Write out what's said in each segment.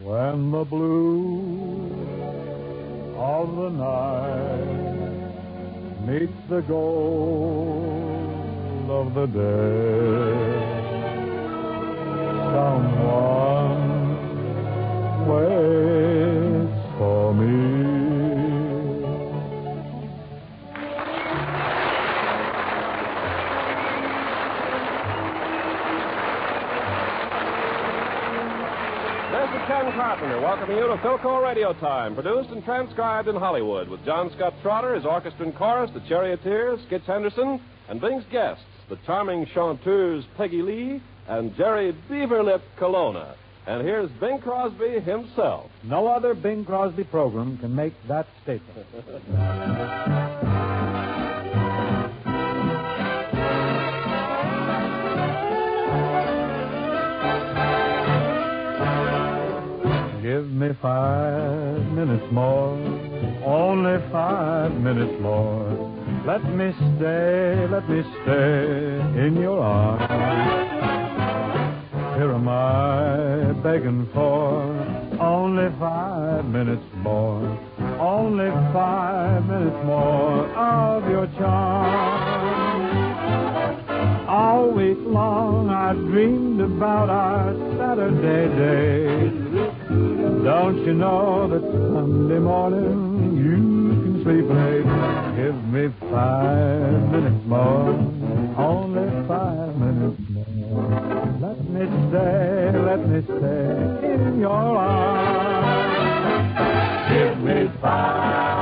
When the blue of the night meets the gold of the day, someone waits for me. Carpenter welcoming you to Philco Radio Time, produced and transcribed in Hollywood with John Scott Trotter, his orchestra and chorus, the Charioteers, Skitch Henderson, and Bing's guests, the charming chanteurs Peggy Lee and Jerry Beaverlip Colonna. And here's Bing Crosby himself. No other Bing Crosby program can make that statement. five minutes more, only five minutes more. Let me stay, let me stay in your arms. Here am I begging for only five minutes more, only five minutes more of your charm. All week long I dreamed about our Saturday day. Don't you know that Sunday morning you can sleep late? Give me five minutes more, only five minutes more. Let me stay, let me stay in your arms. Give me five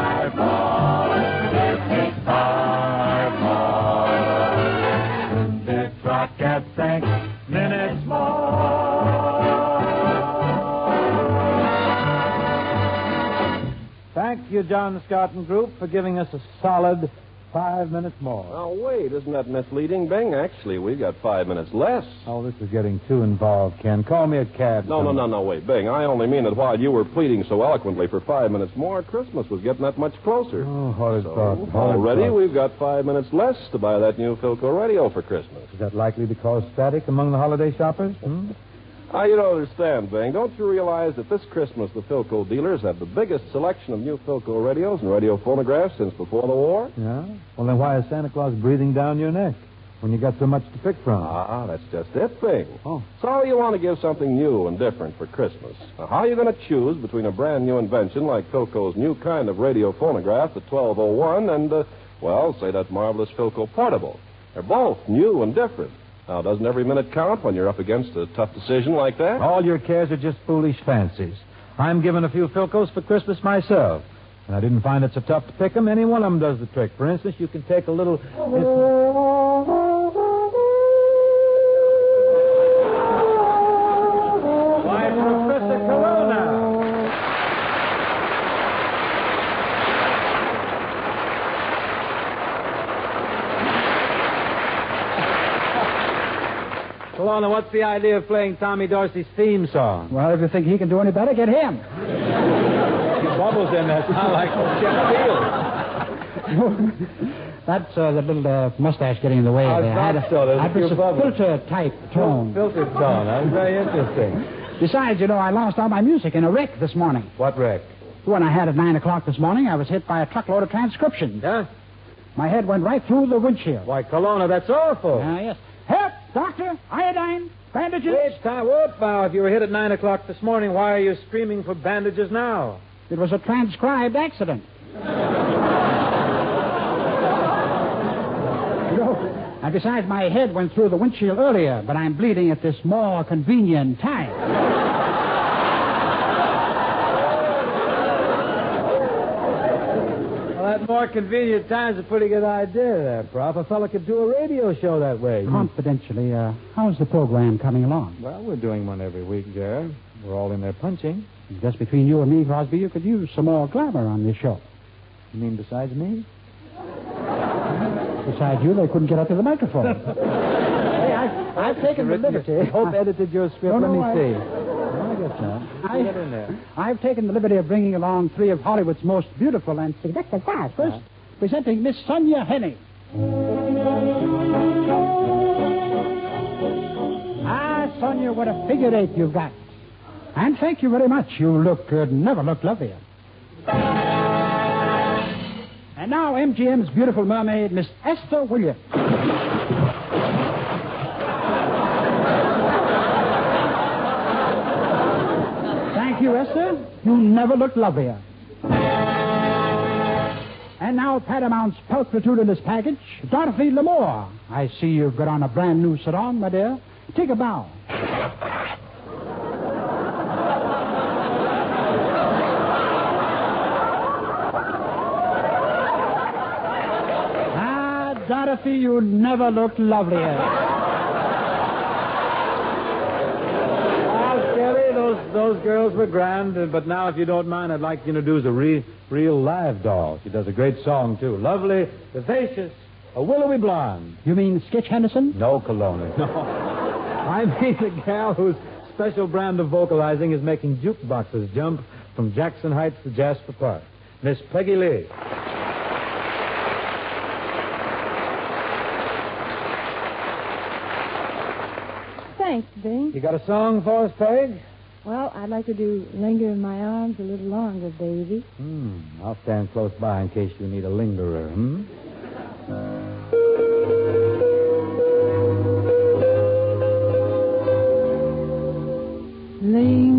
you, John Scott and Group, for giving us a solid five minutes more. Now, wait, isn't that misleading, Bing? Actually, we've got five minutes less. Oh, this is getting too involved, Ken. Call me a cab. No, no, no, no, wait, Bing. I only mean that while you were pleading so eloquently for five minutes more, Christmas was getting that much closer. Oh, horrid So, thought. already thought. we've got five minutes less to buy that new Philco radio for Christmas. Is that likely to cause static among the holiday shoppers? Hmm? Ah, you don't understand, Bing. Don't you realize that this Christmas the Philco dealers have the biggest selection of new Philco radios and radio phonographs since before the war? Yeah? Well, then why is Santa Claus breathing down your neck when you got so much to pick from? Ah, that's just it, Bing. Oh. So you want to give something new and different for Christmas. Now, how are you going to choose between a brand new invention like Philco's new kind of radio phonograph, the 1201, and, uh, well, say that marvelous Philco portable? They're both new and different. Now, doesn't every minute count when you're up against a tough decision like that? All your cares are just foolish fancies. I'm giving a few Philcos for Christmas myself. And I didn't find it so tough to pick 'em. Any one of 'em does the trick. For instance, you can take a little. Colonna, what's the idea of playing Tommy Dorsey's theme song? Well, if you think he can do any better, get him. Bubbles in there sound like Chip That's uh, the little uh, mustache getting in the way I there. thought I'd- so. There's a few bubbles. filter type tone. Filtered tone. That was very interesting. Besides, you know, I lost all my music in a wreck this morning. What wreck? The one I had at 9 o'clock this morning, I was hit by a truckload of transcriptions. Yeah? My head went right through the windshield. Why, Colonna, that's awful. Ah, yes. Doctor! Iodine! Bandages! Wait, time. Whoop, now. If you were hit at 9 o'clock this morning, why are you screaming for bandages now? It was a transcribed accident. and besides, my head went through the windshield earlier, but I'm bleeding at this more convenient time. Well, that more convenient time's a pretty good idea there, Prof. A fellow could do a radio show that way. Confidentially, uh, how's the program coming along? Well, we're doing one every week, Jared. We're all in there punching. Just between you and me, Crosby, you could use some more glamour on this show. You mean besides me? Besides you, they couldn't get up to the microphone. hey, I've, I've taken the liberty. Hope edited your script. No, Let no, me I- see. I guess not. I- Get in there. I've taken the liberty of bringing along three of Hollywood's most beautiful and seductive stars. First, presenting Miss Sonja Henie. Ah, Sonia, what a figure eight you've got. And thank you very much. You look uh, never looked lovelier. And now MGM's beautiful mermaid, Miss Esther Williams. You, Esther. You never looked lovelier. And now Paramount's pulchritudinous package, Dorothy Lamour. I see you've got on a brand new sarong, my dear. Take a bow. Ah, Dorothy, you never looked lovelier. Well, Kelly, those those girls were grand, uh, but now, if you don't mind, I'd like you to introduce a re, real live doll. She does a great song too. Lovely, vivacious, a willowy blonde. You mean Skitch Henderson? No Colonna. No. I mean the gal whose special brand of vocalizing is making jukeboxes jump from Jackson Heights to Jasper Park. Miss Peggy Lee. Thanks, Bing. You got a song for us, Peg? Well, I'd like to do Linger in My Arms a little longer, baby. Hmm. I'll stand close by in case you need a lingerer, hmm? Linger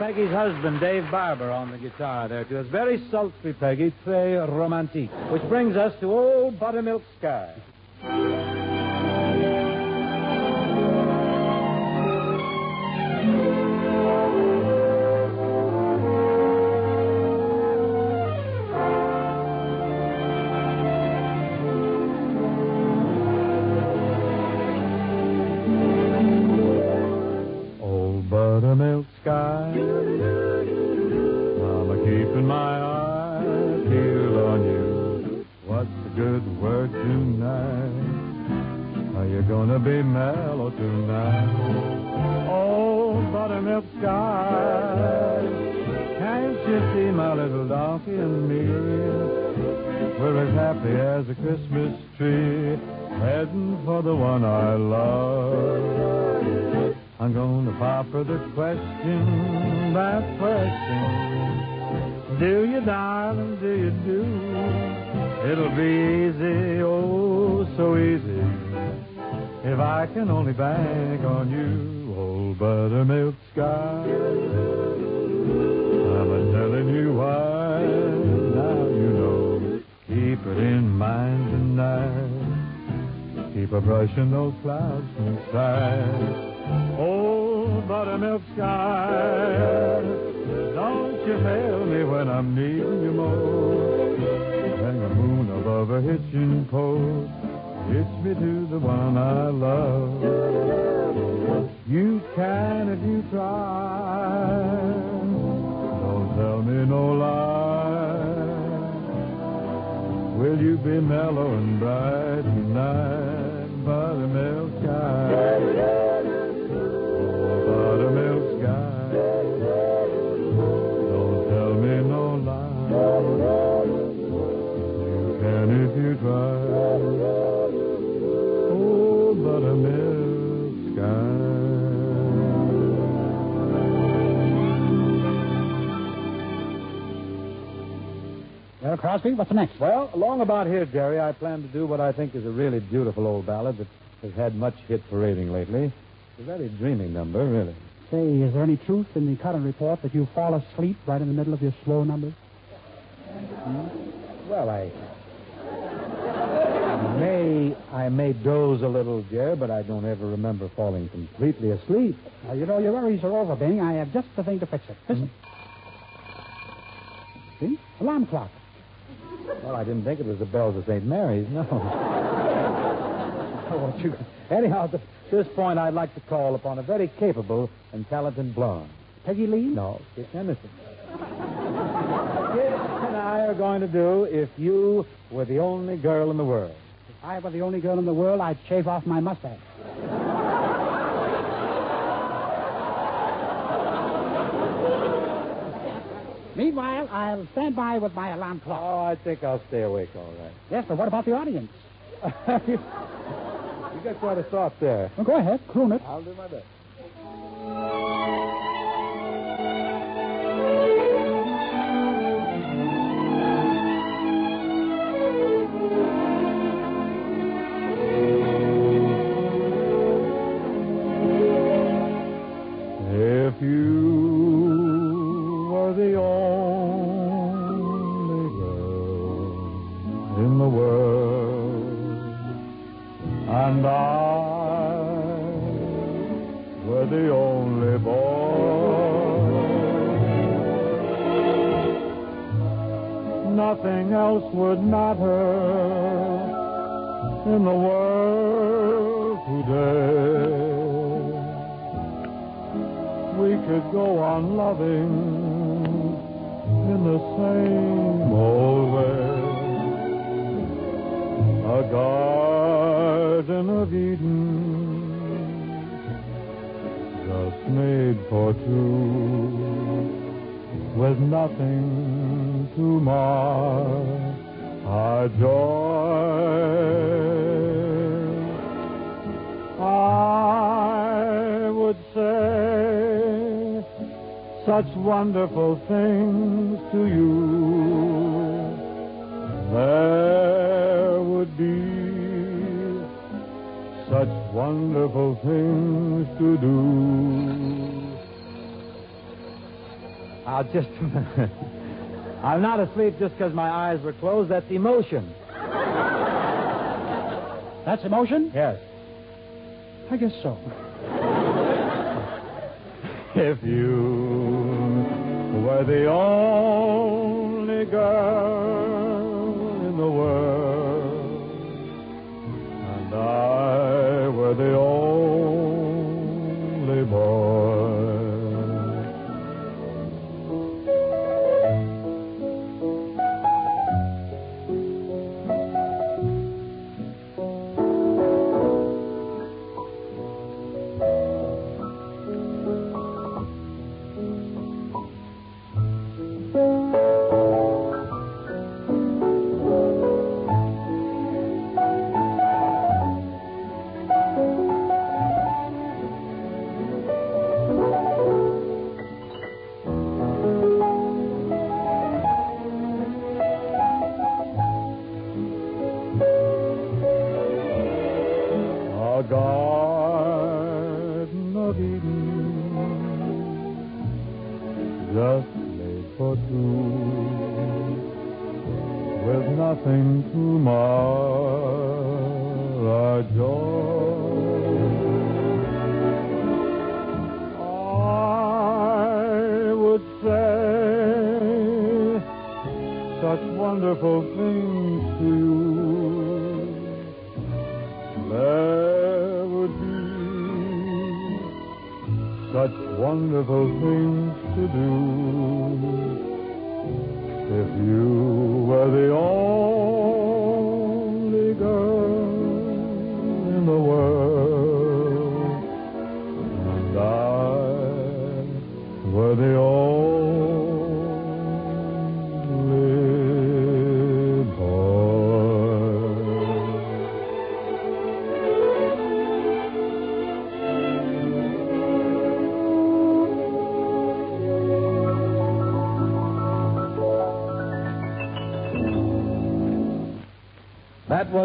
Peggy's husband, Dave Barbour, on the guitar there, too. It's very sultry, Peggy, très romantique. Which brings us to Old Buttermilk Sky. One I love. I'm gonna pop her the question, that question. Do you, darling, do you do? It'll be easy, oh, so easy. If I can only bank on you, old buttermilk sky. Keep a brushing those clouds from sight. Oh, buttermilk sky, don't you fail me when I'm needing you most. Hang the moon above a hitching post. Hitch me to the one I love. You can if you try. Don't tell me no lie. Will you be mellow and bright tonight, Crosby, what's next? Well, along about here, Jerry, I plan to do what I think is a really beautiful old ballad that has had much hit parading lately. It's a very dreaming number, really. Say, is there any truth in the current report that you fall asleep right in the middle of your slow numbers? Hmm? Well, I may I may doze a little, Jerry, but I don't ever remember falling completely asleep. Now, you know, your worries are over, Bing. I have just the thing to fix it. Listen. Hmm? See? Alarm clock. Well, I didn't think it was the bells of St. Mary's, no. Oh, you... Anyhow, at this point, I'd like to call upon a very capable and talented blonde. Peggy Lee? No, Kit Henderson. Kit and I are going to do If You Were the Only Girl in the World. If I were the only girl in the world, I'd shave off my mustache. Meanwhile, I'll stand by with my alarm clock. Oh, I think I'll stay awake all right. Yes, but what about the audience? you got quite a thought there. Well, go ahead, croon it. I'll do my best. Go on loving in the same old way. A garden of Eden, just made for two, with nothing to mar our joy. I such wonderful things to you. There would be such wonderful things to do. I'll just. I'm not asleep just because my eyes were closed. That's emotion. That's emotion? Yes. I guess so. If you were the Garden of Eden, just made for two, with nothing to mar.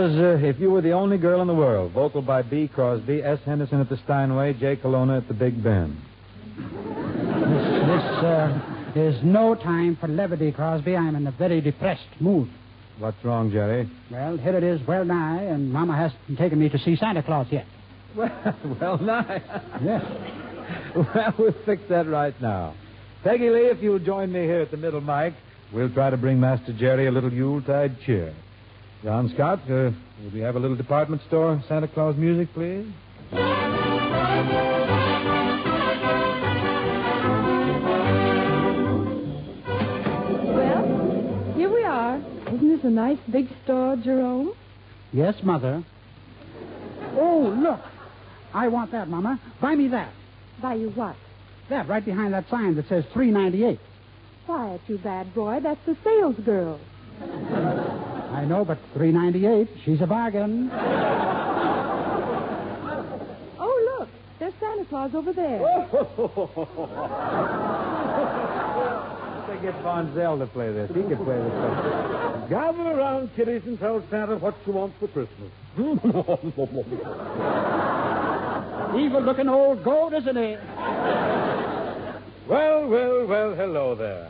Was uh, If You Were the Only Girl in the World, vocal by B. Crosby, S. Henderson at the Steinway, J. Colonna at the Big Ben. This, this uh, is no time for levity, Crosby. I'm in a very depressed mood. What's wrong, Jerry? Well, here it is, well nigh, and Mama hasn't taken me to see Santa Claus yet. Well, well, nigh. Yes. Well, we'll fix that right now. Peggy Lee, if you'll join me here at the middle mic, we'll try to bring Master Jerry a little Yuletide cheer. John Scott, uh, will we have a little department store Santa Claus music, please? Well, here we are. Isn't this a nice big store, Jerome? Yes, Mother. Oh, look. I want that, Mama. Buy me that. Buy you what? That, right behind that sign that says three ninety eight. Quiet, you bad boy. That's the sales girl. I know, but three ninety eight. She's a bargain. Oh, look. There's Santa Claus over there. They get Bonzell to play this. He can play this. stuff. Gather around, kiddies, and tell Santa what you want for Christmas. Evil looking old goat, isn't he? well, well, well, hello there.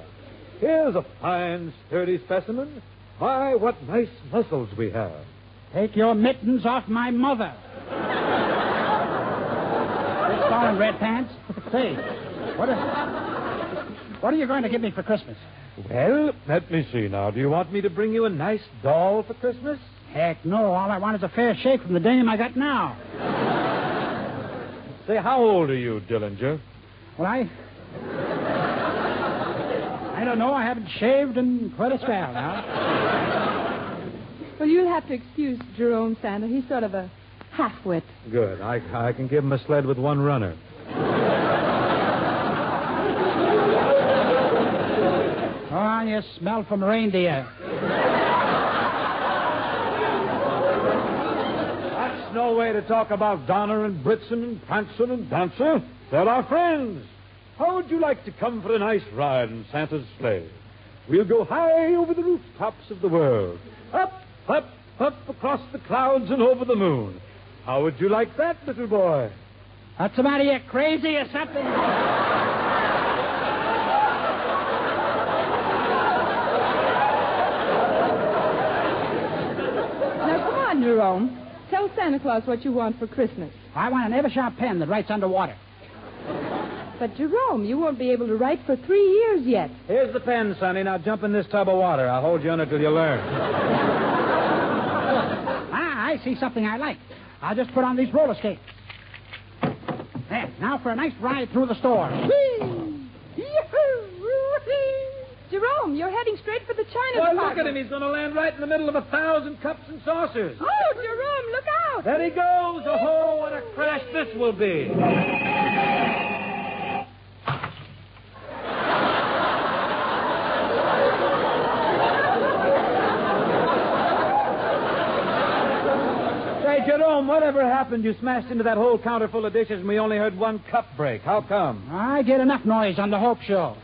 Here's a fine, sturdy specimen. My, what nice muscles we have. Take your mittens off my mother. This darn red pants. Say, what are, what are you going to give me for Christmas? Well, let me see now. Do you want me to bring you a nice doll for Christmas? Heck no. All I want is a fair shake from the dame I got now. Say, how old are you, Dillinger? Well, I. I don't know. I haven't shaved in quite a spell now. Well, you'll have to excuse Jerome Sander. He's sort of a half-wit. Good. I, I can give him a sled with one runner. Oh, you smell from reindeer. That's no way to talk about Donner and Blitzen and Prancer and Dancer. They're our friends. How would you like to come for a nice ride in Santa's sleigh? We'll go high over the rooftops of the world. Up, up, up across the clouds and over the moon. How would you like that, little boy? What's the matter? You crazy or something? Now, come on, Jerome. Tell Santa Claus what you want for Christmas. I want an Eversharp pen that writes underwater. But, Jerome, you won't be able to write for three years yet. Here's the pen, Sonny. Now jump in this tub of water. I'll hold you under till you learn. Ah, I see something I like. I'll just put on these roller skates. There, now for a nice ride through the store. Jerome, you're heading straight for the China Boy, department. look at him. He's going to land right in the middle of a thousand cups and saucers. Oh, Jerome, look out! There he goes. Oh, what a crash this will be. Whatever happened? You smashed into that whole counter full of dishes and we only heard one cup break. How come? I get enough noise on the Hope Show.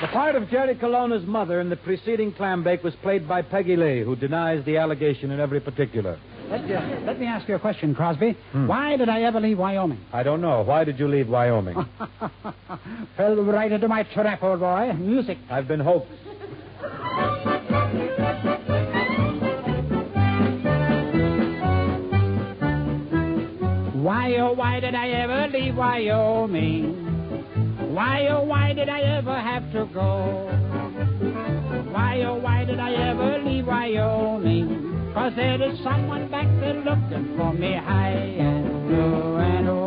The part of Jerry Colonna's mother in the preceding clam bake was played by Peggy Lee, who denies the allegation in every particular. Let, uh, let me ask you a question, Crosby. Why did I ever leave Wyoming? I don't know. Why did you leave Wyoming? Fell right into my trap, old boy. Music. I've been hoaxed. Why, oh, why did I ever leave Wyoming? Why, oh, why did I ever have to go? Why, oh, why did I ever leave Wyoming? Cause there is someone back there looking for me high and low and oh.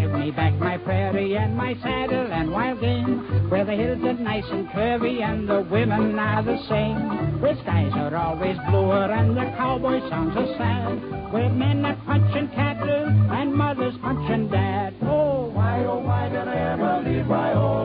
Give me back my prairie and my saddle and wild game, where the hills are nice and curvy and the women are the same. Where skies are always bluer and the cowboy songs are sad, where men are punching cattle and mothers punching dad. Oh, why, oh, why did I ever leave Wyoming?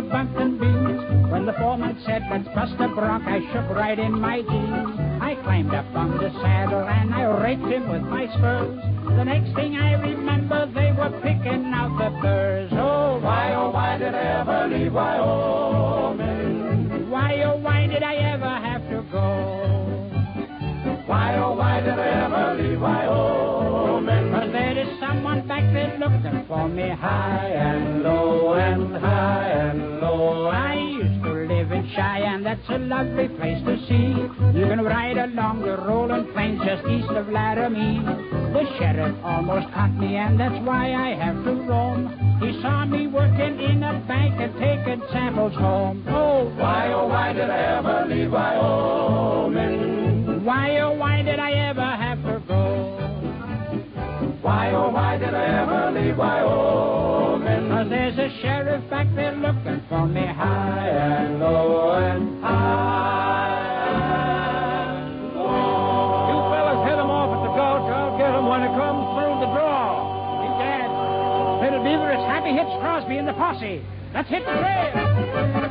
Bumpton Beans. When the foreman said, let's bust a bronc, I shook right in my jeans. I climbed up on the saddle and I raked him with my spurs. The next thing I remember, they were picking out the burrs. Oh, why, oh, why did I ever leave Wyoming? Why, oh, why did I ever for me high and low and high and low. I used to live in Cheyenne, that's a lovely place to see. You can ride along the rolling plains just east of Laramie. The sheriff almost caught me, and that's why I have to roam. He saw me working in a bank and taking samples home. Oh, why, oh, why did I ever leave Wyoming? Why, oh, why did I ever I Wyoming? Cause there's a sheriff back there looking for me high and low and high and low. You fellas hit him off at the gulch. I'll get him when he comes through the draw. Hey, Dad. Little Beaver, it's Happy Hits Crosby and the posse. Let's hit the trail.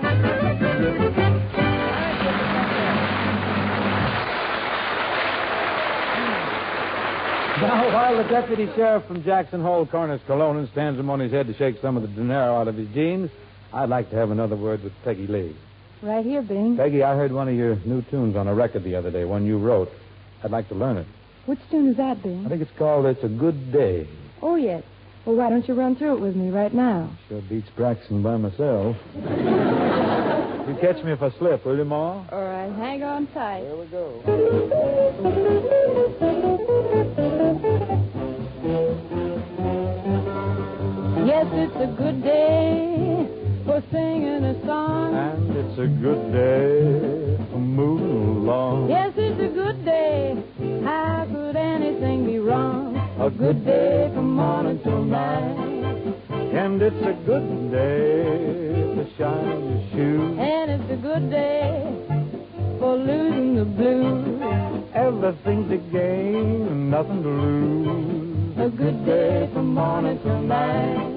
Now, while the deputy sheriff from Jackson Hole corners Colonna and stands him on his head to shake some of the dinero out of his jeans, I'd like to have another word with Peggy Lee. Right here, Bing. Peggy, I heard one of your new tunes on a record the other day, one you wrote. I'd like to learn it. Which tune is that, Bing? I think it's called It's a Good Day. Oh, yes. Well, why don't you run through it with me right now? Sure beats Braxton by myself. you catch me if I slip, will you, Ma? All right, hang on tight. Here we go. Yes, it's a good day for singing a song. And it's a good day for moving along. Yes, it's a good day. How could anything be wrong? A good day from morning till night. And it's a good day to shine on your shoes. And it's a good day for losing the blues. Everything to gain and nothing to lose. A good day from morning till night.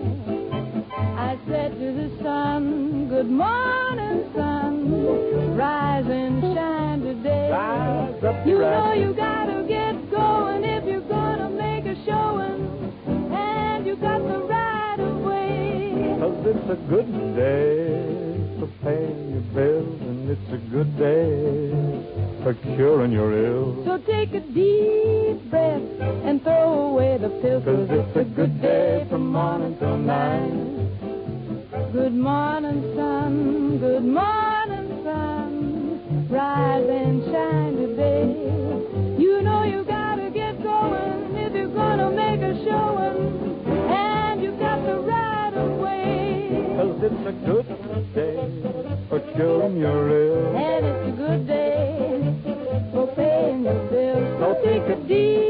Morning, sun. Rise and shine today. Rise up, you know you gotta get going if you're gonna make a showing. And you got the right of way. Cause it's a good day for paying your bills. And it's a good day for curing your ills. So take a deep breath and throw away the pill. Cause it's a good day from morning till night. Good morning, sun. Good morning, sun. Rise and shine today. You know you gotta get going if you're gonna make a showing. And you got the right of way. Cause it's a good day for curing your ills. And it's a good day for paying your bills. So take a deep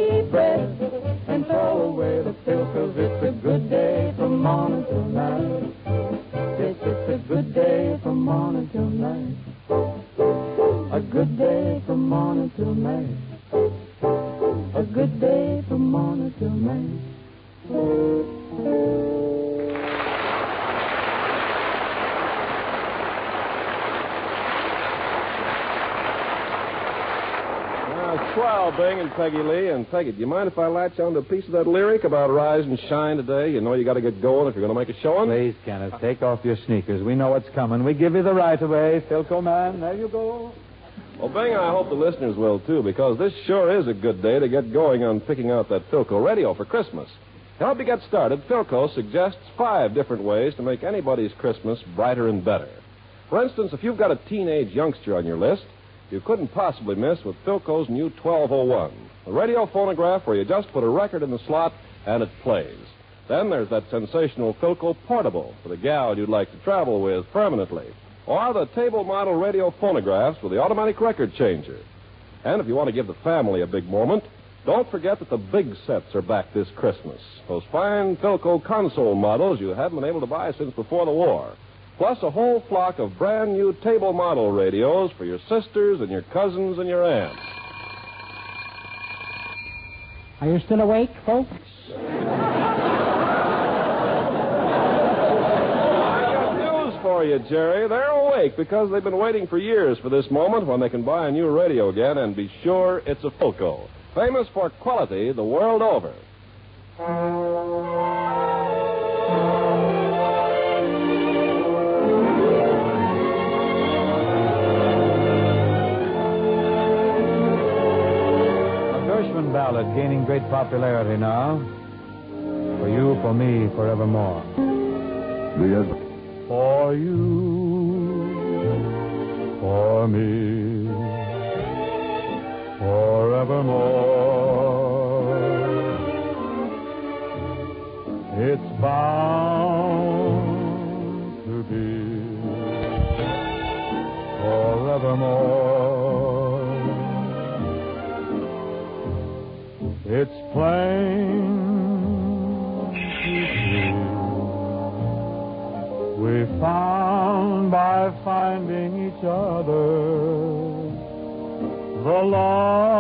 till night. A good day from morning till night. Now, Bing and Peggy Lee and Peggy, do you mind if I latch on to a piece of that lyric about rise and shine today? You know you got to get going if you're going to make a showing. Please, Kenneth, take off your sneakers. We know what's coming. We give you the right of way. Philco man, there you go. Well, Bing, I hope the listeners will too, because this sure is a good day to get going on picking out that Philco radio for Christmas. To help you get started, Philco suggests five different ways to make anybody's Christmas brighter and better. For instance, if you've got a teenage youngster on your list, you couldn't possibly miss with Philco's new 1201, a radio phonograph where you just put a record in the slot and it plays. Then there's that sensational Philco Portable for the gal you'd like to travel with permanently, or the table model radio phonographs with the automatic record changer. And if you want to give the family a big moment, don't forget that the big sets are back this Christmas. Those fine Philco console models you haven't been able to buy since before the war. Plus a whole flock of brand new table model radios for your sisters and your cousins and your aunts. Are you still awake, folks? I got news for you, Jerry. They're awake because they've been waiting for years for this moment when they can buy a new radio again and be sure it's a Philco. Famous for quality the world over. A Gershwin ballad gaining great popularity now. For you, for me, forevermore. For you, for me, forevermore. It's bound to be forevermore. It's plain found by finding each other. The love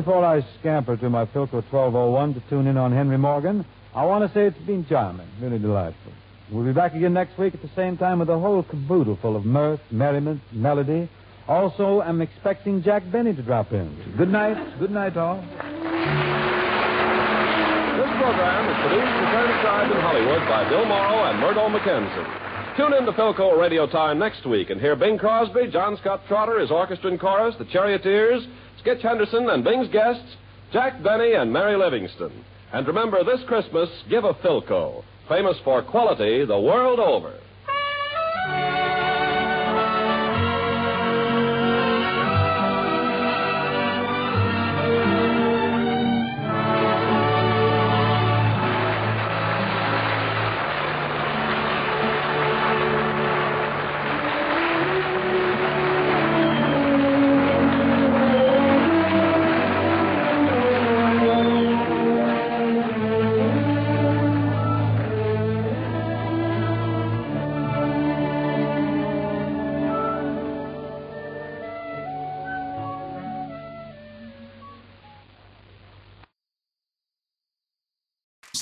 before I scamper to my Philco 1201 to tune in on Henry Morgan, I want to say it's been charming, really delightful. We'll be back again next week at the same time with a whole caboodle full of mirth, merriment, melody. Also, I'm expecting Jack Benny to drop in. Good night. Good night, all. This program is produced and transcribed in Hollywood by Bill Morrow and Murdo McKenzie. Tune in to Philco Radio Time next week and hear Bing Crosby, John Scott Trotter, his orchestra and chorus, the Charioteers, Skitch Henderson, and Bing's guests, Jack Benny and Mary Livingstone. And remember, this Christmas, give a Philco, famous for quality the world over.